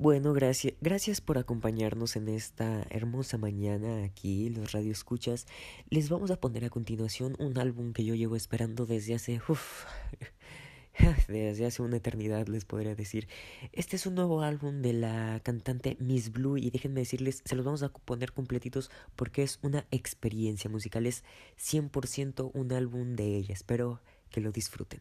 Bueno, gracias, gracias por acompañarnos en esta hermosa mañana aquí, los Radio Escuchas. Les vamos a poner a continuación un álbum que yo llevo esperando desde hace, uf, desde hace una eternidad, les podría decir. Este es un nuevo álbum de la cantante Miss Blue y déjenme decirles, se los vamos a poner completitos porque es una experiencia musical, es 100% un álbum de ella. Espero que lo disfruten.